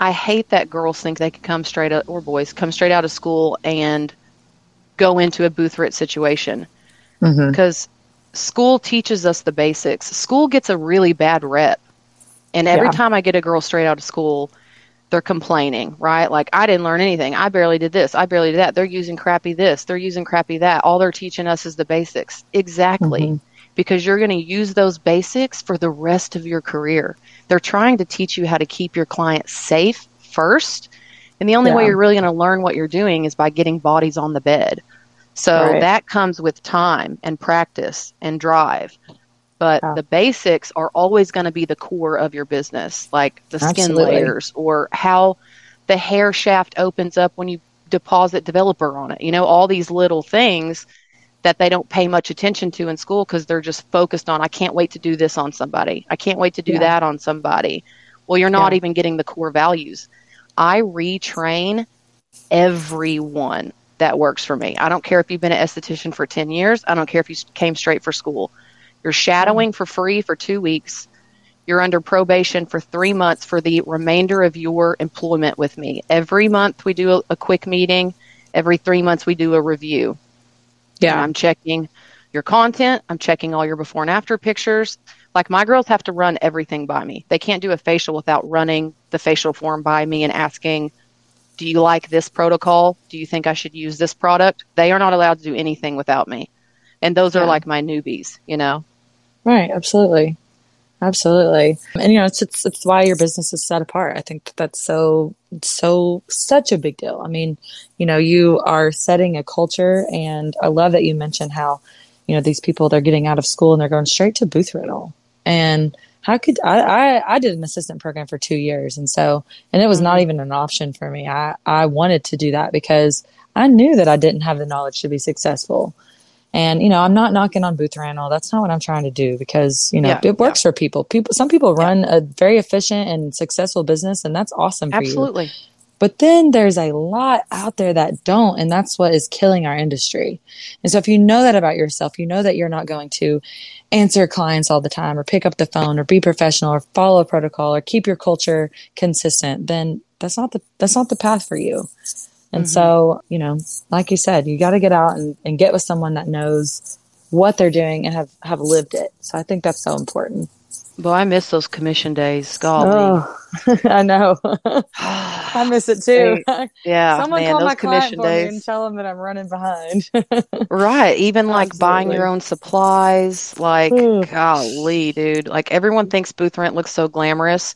I hate that girls think they can come straight out, or boys come straight out of school and go into a booth rit situation Mhm. because school teaches us the basics. School gets a really bad rep. And every Yeah. time I get a girl straight out of school, they're complaining, right? Like, I didn't learn anything. I barely did this. I barely did that. They're using crappy this. They're using crappy that. All they're teaching us is the basics. Exactly. Mhm. Because you're going to use those basics for the rest of your career. They're trying to teach you how to keep your client safe first. And the only way you're really going to learn what you're doing is by getting bodies on the bed. So Right. that comes with time and practice and drive. But Yeah. the basics are always going to be the core of your business, like the skin Absolutely. layers or how the hair shaft opens up when you deposit developer on it. You know, all these little things that they don't pay much attention to in school because they're just focused on, I can't wait to do this on somebody. I can't wait to do Yeah. that on somebody. Well, you're not Yeah. even getting the core values. I retrain everyone that works for me. I don't care if you've been an esthetician for 10 years. I don't care if you came straight for school. You're shadowing for free for two weeks. You're under probation for three months for the remainder of your employment with me. Every month we do a, a quick meeting. Every three months we do a review. And yeah. I'm checking your content. I'm checking all your before and after pictures. Like my girls have to run everything by me. They can't do a facial without running the facial form by me and asking, Do you like this protocol? Do you think I should use this product? They are not allowed to do anything without me. And those are like my newbies, you know? Right, absolutely. Absolutely. And you know, it's, it's it's why your business is set apart. I think that that's so so such a big deal. I mean, you know, you are setting a culture and I love that you mentioned how, you know, these people they're getting out of school and they're going straight to booth rental. And how could I, I I did an assistant program for 2 years and so and it was not Mhm. even an option for me. I I wanted to do that because I knew that I didn't have the knowledge to be successful. And you know, I'm not knocking on booth rental. That's not what I'm trying to do because you know Yeah, it works for people. People, some people run a very efficient and successful business, and that's awesome for you. Absolutely. But then there's a lot out there that don't, and that's what is killing our industry. And so if you know that about yourself, you know that you're not going to answer clients all the time or pick up the phone or be professional or follow a protocol or keep your culture consistent, then that's not the that's not the path for you. And Mhm. so, you know, like you said, you got to get out and, and get with someone that knows what they're doing and have, have lived it. So I think that's so important. Well, I miss those commission days. Golly. Oh, I know. I miss it too. yeah, Someone man, call those my client commission me and tell them that I'm running behind. Right. Even like buying your own supplies. Like, Ooh. golly, dude. Like everyone thinks booth rent looks so glamorous.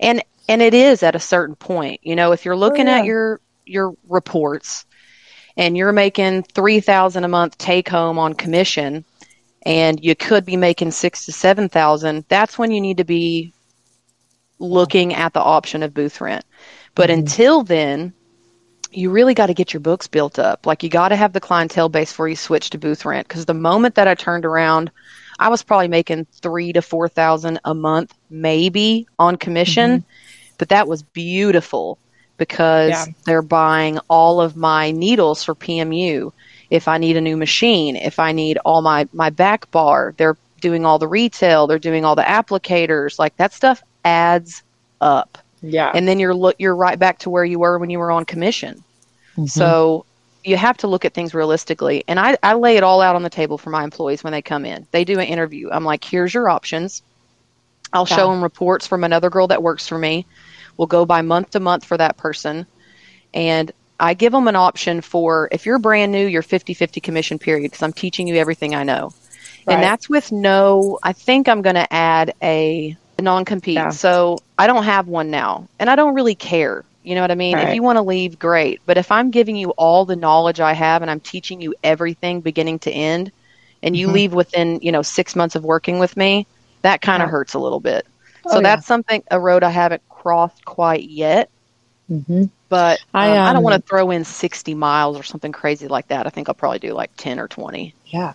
And and it is at a certain point. You know, if you're looking yeah. at your your reports and you're making three thousand a month take home on commission and you could be making six to seven thousand, that's when you need to be looking at the option of booth rent. But Mhm. until then, you really got to get your books built up. Like you got to have the clientele base before you switch to booth rent. Because the moment that I turned around, I was probably making three to four thousand a month, maybe on commission. But that was beautiful because Yeah. they're buying all of my needles for PMU. If I need a new machine, if I need all my my back bar, they're doing all the retail, they're doing all the applicators. Like that stuff adds up. Yeah. And then you're look you're right back to where you were when you were on commission. Mm-hmm. So you have to look at things realistically. And I, I lay it all out on the table for my employees when they come in. They do an interview. I'm like, here's your options. I'll yeah. show them reports from another girl that works for me. We'll go by month to month for that person. And I give them an option for if you're brand new, your 50 50 commission period, because I'm teaching you everything I know. Right. And that's with no, I think I'm going to add a, non compete. Yeah. So I don't have one now. And I don't really care. You know what I mean? Right. If you want to leave, great. But if I'm giving you all the knowledge I have and I'm teaching you everything beginning to end, and you mm-hmm. leave within, you know, six months of working with me, that kind of yeah. hurts a little bit. Oh, so that's yeah. something, a road I haven't crossed quite yet. Mm-hmm. But um, I, um, I don't want to throw in 60 miles or something crazy like that. I think I'll probably do like 10 or 20. Yeah.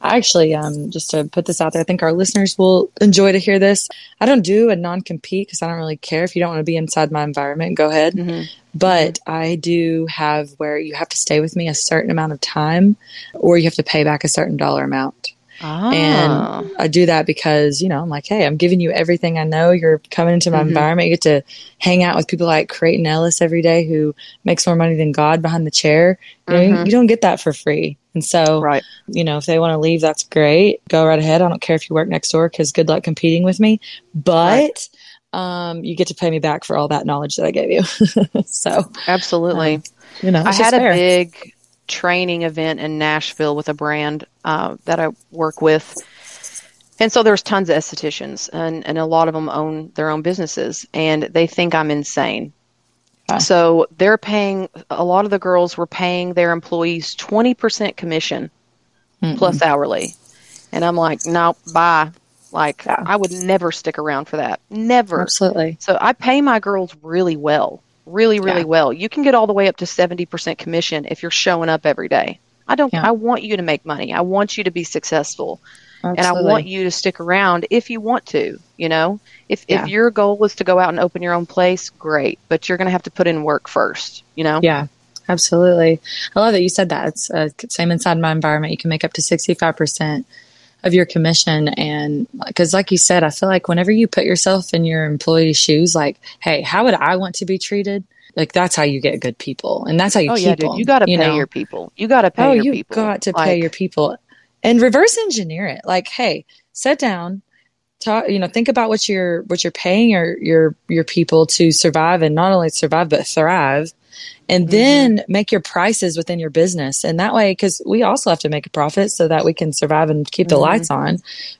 I actually, um, just to put this out there, I think our listeners will enjoy to hear this. I don't do a non compete because I don't really care. If you don't want to be inside my environment, go ahead. Mm-hmm. But. I do have where you have to stay with me a certain amount of time or you have to pay back a certain dollar amount. Ah. And I do that because, you know, I'm like, hey, I'm giving you everything I know. You're coming into my mm-hmm. environment. You get to hang out with people like Creighton Ellis every day who makes more money than God behind the chair. You, know, mm-hmm. you don't get that for free. And so, right. you know, if they want to leave, that's great. Go right ahead. I don't care if you work next door because good luck competing with me. But right. um, you get to pay me back for all that knowledge that I gave you. so, absolutely. Um, you know, I had a big training event in Nashville with a brand uh, that I work with. And so there's tons of estheticians, and, and a lot of them own their own businesses, and they think I'm insane. So they're paying, a lot of the girls were paying their employees 20% commission Mm-mm. plus hourly. And I'm like, no, bye. Like, yeah. I would never stick around for that. Never. Absolutely. So I pay my girls really well really, really yeah. well. You can get all the way up to 70% commission if you're showing up every day. I don't, yeah. I want you to make money. I want you to be successful. Absolutely. And I want you to stick around if you want to, you know, if, yeah. if your goal is to go out and open your own place, great, but you're going to have to put in work first, you know? Yeah, absolutely. I love that you said that. It's uh, same inside my environment. You can make up to 65% of your commission. And because, like you said, I feel like whenever you put yourself in your employee's shoes, like, hey, how would I want to be treated? Like that's how you get good people, and that's how you oh, keep yeah, dude, them. You got to pay know? your people. You got to pay. Oh, your you people. got to like, pay your people, and reverse engineer it. Like, hey, sit down, talk. You know, think about what you're what you're paying your your your people to survive, and not only survive but thrive and mm-hmm. then make your prices within your business. And that way, because we also have to make a profit so that we can survive and keep the mm-hmm. lights on.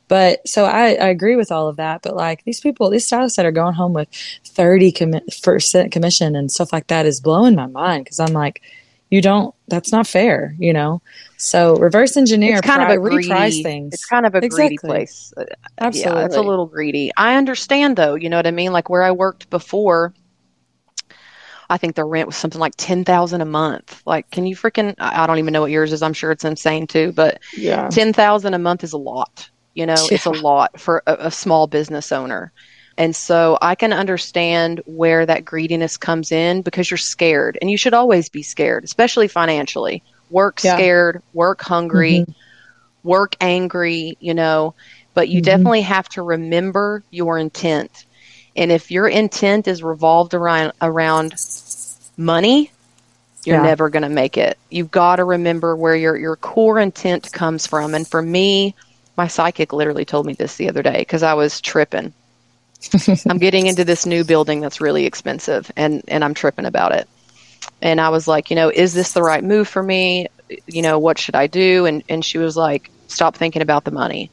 But so I, I, agree with all of that. But like these people, these stylists that are going home with 30 percent commission and stuff like that is blowing my mind because I'm like, you don't, that's not fair, you know? So reverse engineer, it's kind pri- of a greedy, reprice things. It's kind of a exactly. greedy place. Absolutely. Yeah, it's a little greedy. I understand though, you know what I mean? Like where I worked before, I think the rent was something like ten thousand a month. Like, can you freaking? I don't even know what yours is. I'm sure it's insane too, but yeah, ten thousand a month is a lot. You know, yeah. it's a lot for a, a small business owner. And so I can understand where that greediness comes in because you're scared, and you should always be scared, especially financially. Work yeah. scared, work hungry, mm-hmm. work angry, you know, but you mm-hmm. definitely have to remember your intent. And if your intent is revolved around around money, you're yeah. never going to make it. You've got to remember where your your core intent comes from. And for me, my psychic literally told me this the other day because I was tripping. I'm getting into this new building that's really expensive, and and I'm tripping about it. And I was like, you know, is this the right move for me? You know, what should I do? And and she was like, stop thinking about the money.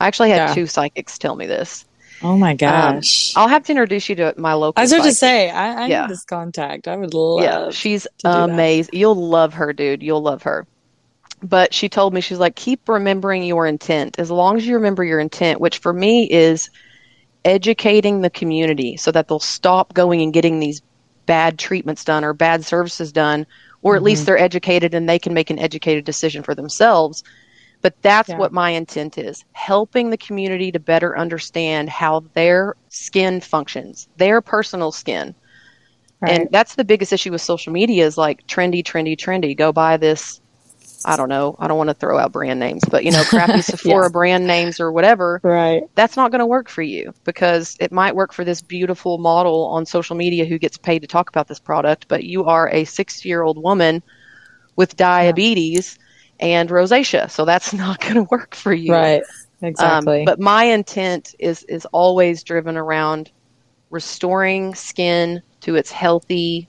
I actually had yeah. two psychics tell me this. Oh my um, gosh! Um, I'll have to introduce you to my local. I was about to say, I, I yeah. need this contact. I would love. Yeah, she's amazing. You'll love her, dude. You'll love her. But she told me she's like, keep remembering your intent. As long as you remember your intent, which for me is educating the community so that they'll stop going and getting these bad treatments done or bad services done, or at mm-hmm. least they're educated and they can make an educated decision for themselves but that's yeah. what my intent is helping the community to better understand how their skin functions, their personal skin. Right. And that's the biggest issue with social media is like trendy, trendy, trendy. Go buy this I don't know, I don't want to throw out brand names, but you know, crappy Sephora Yeah. brand names or whatever, Right. that's not going to work for you because it might work for this beautiful model on social media who gets paid to talk about this product, but you are a 60-year-old woman with diabetes and rosacea, so that's not going to work for you. Right. Um, Exactly. but my intent is is always driven around restoring skin to its healthy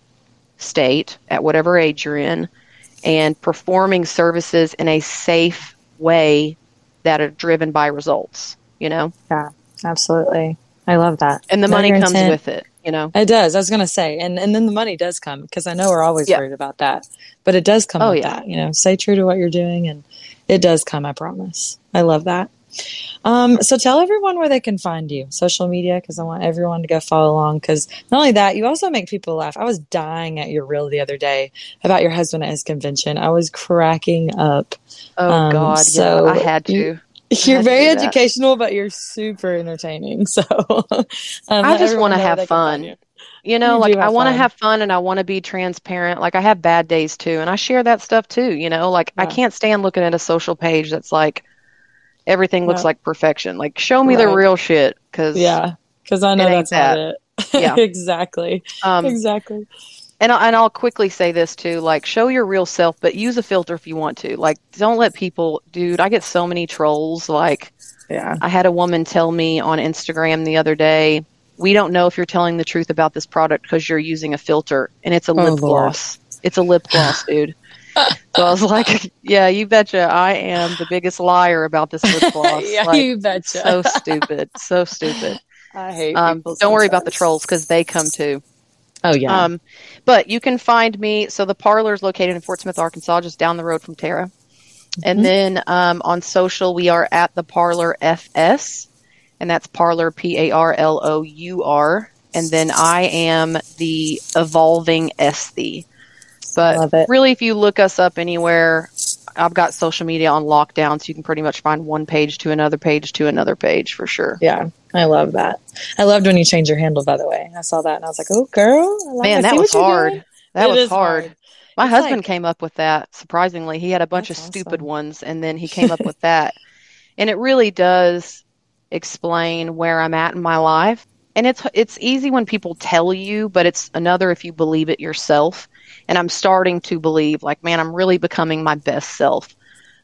state at whatever age you're in, and performing services in a safe way that are driven by results. You know, Yeah, Absolutely. I love that. and the money comes intent. with it. You know, It does. I was going to say, and and then the money does come because I know we're always Yeah. worried about that, but it does come Oh, with yeah. that. You know, stay true to what you're doing, and it does come. I promise. I love that. Um, so tell everyone where they can find you, social media, because I want everyone to go follow along. Because not only that, you also make people laugh. I was dying at your reel the other day about your husband at his convention. I was cracking up. oh Um, God, so yeah, I had to. you- You're very educational, but you're super entertaining. So um, I just have they can find fun. you. You know, You like I want to have fun and I want to be transparent. Like I have bad days too, and I share that stuff too. You know, like I can't stand looking at a social page that's like everything looks Yeah. like perfection. Like show me the real shit, because Yeah, because I know that's not it. Yeah. exactly. Um, exactly. And I- and I'll quickly say this too. Like show your real self, but use a filter if you want to. Like don't let people, dude. I get so many trolls. Like Yeah. I had a woman tell me on Instagram the other day, we don't know if you're telling the truth about this product because you're using a filter and it's a lip Oh, Lord. gloss. It's a lip gloss, dude. so I was like, yeah, you betcha. I am the biggest liar about this lip gloss. yeah, Like, you betcha. so stupid. So stupid. I hate. Um, don't worry about the trolls because they come too. Oh yeah. Um, but you can find me. So the parlor is located in Fort Smith, Arkansas, just down the road from Tara. Mhm. And then um, on social, we are at the Parlour FS, and that's Parlour P A R L O U R. And then I am the Evolving Esthie. But really, if you look us up anywhere, I've got social media on lockdown, so you can pretty much find one page to another page to another page for sure. yeah, I love that. I loved when you changed your handle. By the way, I saw that and I was like, "Oh, girl, I love- I Man, that was what you're hard. That was hard. My It's husband like- came up with that. Surprisingly, he had a bunch of stupid awesome. ones, and then he came up with that. And it really does explain where I'm at in my life. And it's it's easy when people tell you, but it's another if you believe it yourself. And I'm starting to believe, like, man, I'm really becoming my best self.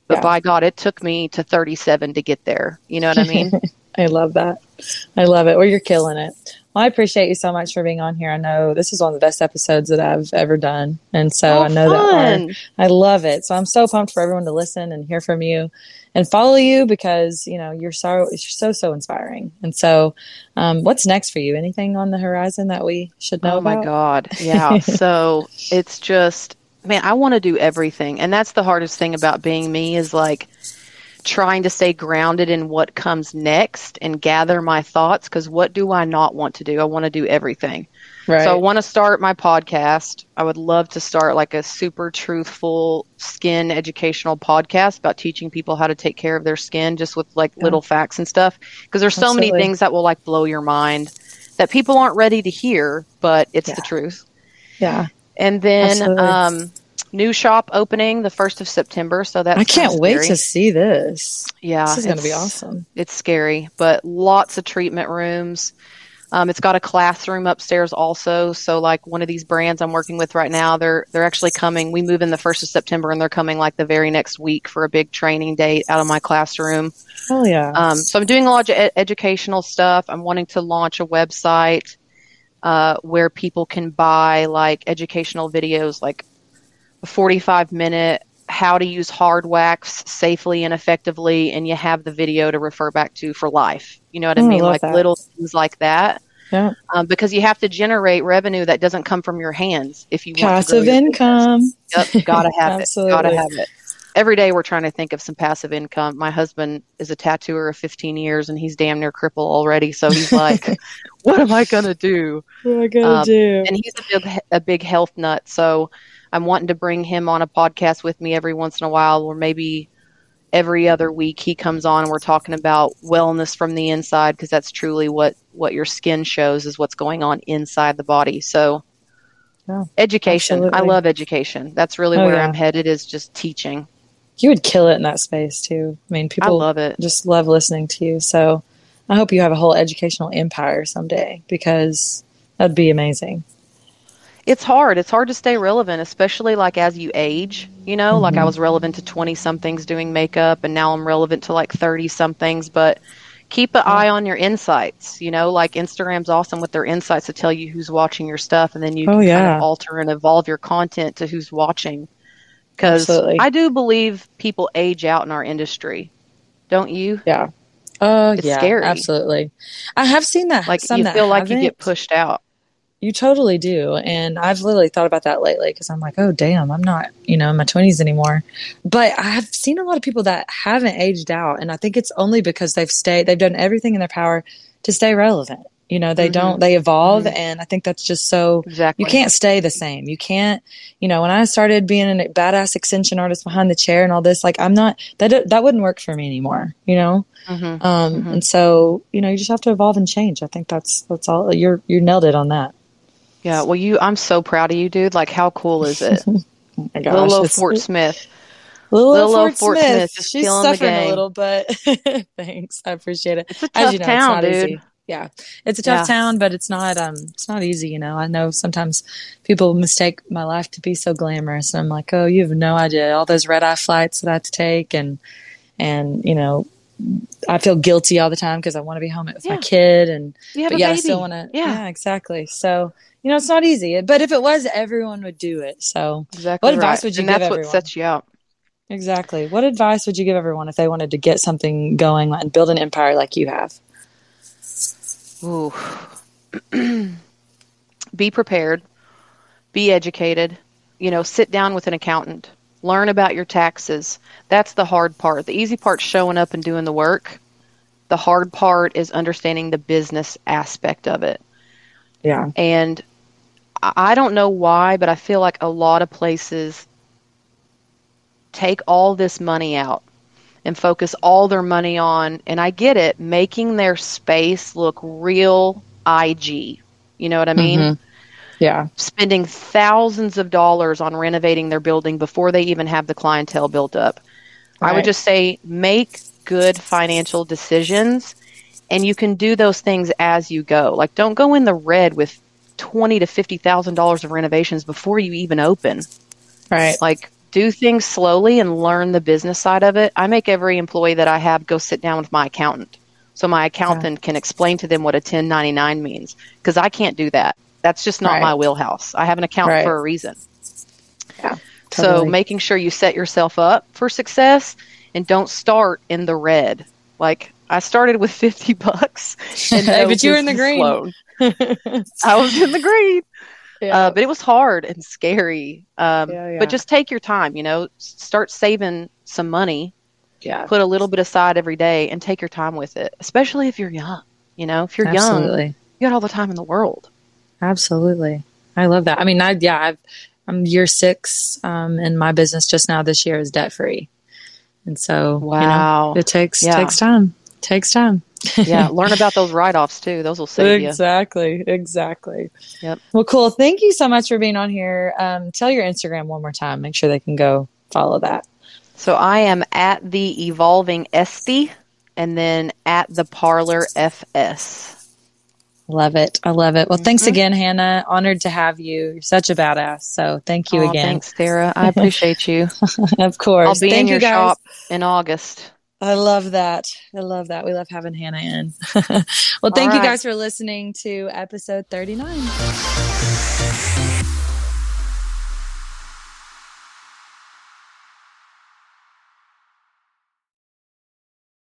But Yeah. by God, it took me to 37 to get there. You know what I mean? I love that. I love it. Well, you're killing it. Well, I appreciate you so much for being on here. I know this is one of the best episodes that I've ever done, and so Oh, I know that our. I love it. So I'm so pumped for everyone to listen and hear from you and follow you because you know you're so you're so so inspiring. And so, um, what's next for you? Anything on the horizon that we should know Oh my? God. Yeah. so it's just, man, I want to do everything. And that's the hardest thing about being me is like trying to stay grounded in what comes next and gather my thoughts. Because what do I not want to do? I want to do everything. Right. So I want to start my podcast. I would love to start like a super truthful skin educational podcast about teaching people how to take care of their skin just with like Yeah. little facts and stuff. Because there's so many things that will like blow your mind that people aren't ready to hear, but it's Yeah. the truth. yeah. And then Absolutely. um new shop opening the 1st of September, so that's I can't wait to see this. Yeah, this is going to be awesome. it's scary, but lots of treatment rooms. Um, it's got a classroom upstairs also. So like one of these brands I'm working with right now, they're they're actually coming. We move in the first of September, and they're coming like the very next week for a big training date out of my classroom. Oh yeah. Um, so I'm doing a lot of ed- educational stuff. I'm wanting to launch a website uh, where people can buy like educational videos, like 45 minute how to use hard wax safely and effectively, and you have the video to refer back to for life. You know what I Oh, I mean? Like that. little things like that. yeah. Um, because you have to generate revenue that doesn't come from your hands if you want to Passive income. Yep, gotta have it. Gotta have it. Every day we're trying to think of some passive income. My husband is a tattooer of 15 years and he's damn near crippled already. So he's like, what am I going to do? What am I gonna Um, do? And he's a big, a big health nut. So I'm wanting to bring him on a podcast with me every once in a while, or maybe every other week he comes on and we're talking about wellness from the inside because that's truly what what your skin shows is what's going on inside the body. So Yeah, education, I love education. That's really Oh, where yeah. I'm headed is just teaching. You would kill it in that space too. I mean, people I love it. just love listening to you. So I hope you have a whole educational empire someday because that'd be amazing. It's hard. It's hard to stay relevant, especially like as you age. You know, mm-hmm. like I was relevant to 20 somethings doing makeup, and now I'm relevant to like 30 somethings. But keep an eye on your insights. You know, like Instagram's awesome with their insights to tell you who's watching your stuff, and then you oh, can yeah. kind of alter and evolve your content to who's watching. Because I do believe people age out in our industry, don't you? Yeah. Oh, uh, yeah, scary. absolutely. I have seen that. Like you feel like you get pushed out. You totally do. And I've literally thought about that lately because I'm like, oh, damn, I'm not, you know, in my 20s anymore. But I've seen a lot of people that haven't aged out. And I think it's only because they've stayed, they've done everything in their power to stay relevant. You know, they mm-hmm. don't, they evolve. Mm-hmm. And I think that's just so, exactly. you can't stay the same. You can't, you know, when I started being a badass extension artist behind the chair and all this, like, I'm not, that, that wouldn't work for me anymore, you know? Mm-hmm. Um, mm-hmm. and so, you know, you just have to evolve and change. I think that's, that's all you're, you nailed it on that. Yeah, well, you, I'm so proud of you, dude. Like, how cool is it? oh my gosh, Little Fort Smith. Little, Little Fort, Fort Smith. Smith She's suffering a little, but thanks. I appreciate it. It's a tough you know, town, dude. Easy. Yeah, it's a tough yeah. town, but it's not. Um, it's not easy. You know, I know sometimes people mistake my life to be so glamorous, and I'm like, oh, you have no idea all those red eye flights that I have to take, and and you know I feel guilty all the time because I want to be home with yeah. my kid and but yeah, I still want to. Yeah. yeah. exactly. So you know, it's not easy, but if it was, everyone would do it. So, exactly what advice right. would you and give that's everyone? what sets you out. Exactly. What advice would you give everyone if they wanted to get something going and build an empire like you have? Ooh. be prepared. Be educated. You know, sit down with an accountant. Learn about your taxes. That's the hard part. The easy part's showing up and doing the work. The hard part is understanding the business aspect of it. Yeah. And I don't know why, but I feel like a lot of places take all this money out and focus all their money on, and I get it, making their space look real IG. You know what I mean? Mm-hmm. Yeah. Spending thousands of dollars on renovating their building before they even have the clientele built up. Right. I would just say make good financial decisions and you can do those things as you go. Like don't go in the red with twenty to fifty thousand dollars of renovations before you even open. Right. Like do things slowly and learn the business side of it. I make every employee that I have go sit down with my accountant. So my accountant yeah. can explain to them what a 1099 means because I can't do that. That's just not right. my wheelhouse. I have an account right. for a reason. Yeah. Totally. So making sure you set yourself up for success and don't start in the red. Like I started with 50 bucks. And but you were in the green. I was in the green. Yeah. Uh, but it was hard and scary. Um, yeah, yeah. But just take your time, you know, start saving some money. Yeah. Put a little bit aside every day and take your time with it, especially if you're young. You know, if you're Absolutely. young, you got all the time in the world. Absolutely. I love that. I mean, I, yeah, I've, I'm year six um, in my business just now this year is debt free. And so, wow, you know, it takes, yeah. takes time takes time. yeah, learn about those write offs too. Those will save exactly, you. Exactly, exactly. Yep. Well, cool. Thank you so much for being on here. Um, tell your Instagram one more time. Make sure they can go follow that. So I am at the evolving Esthie and then at the parlour FS. Love it. I love it. Well, mm-hmm. thanks again, Hannah. Honored to have you. You're such a badass. So thank you oh, again. Thanks, Sarah. I appreciate you. of course. I'll be thank in your shop in August. I love that. I love that. We love having Hannah in. well, thank right. you guys for listening to episode 39.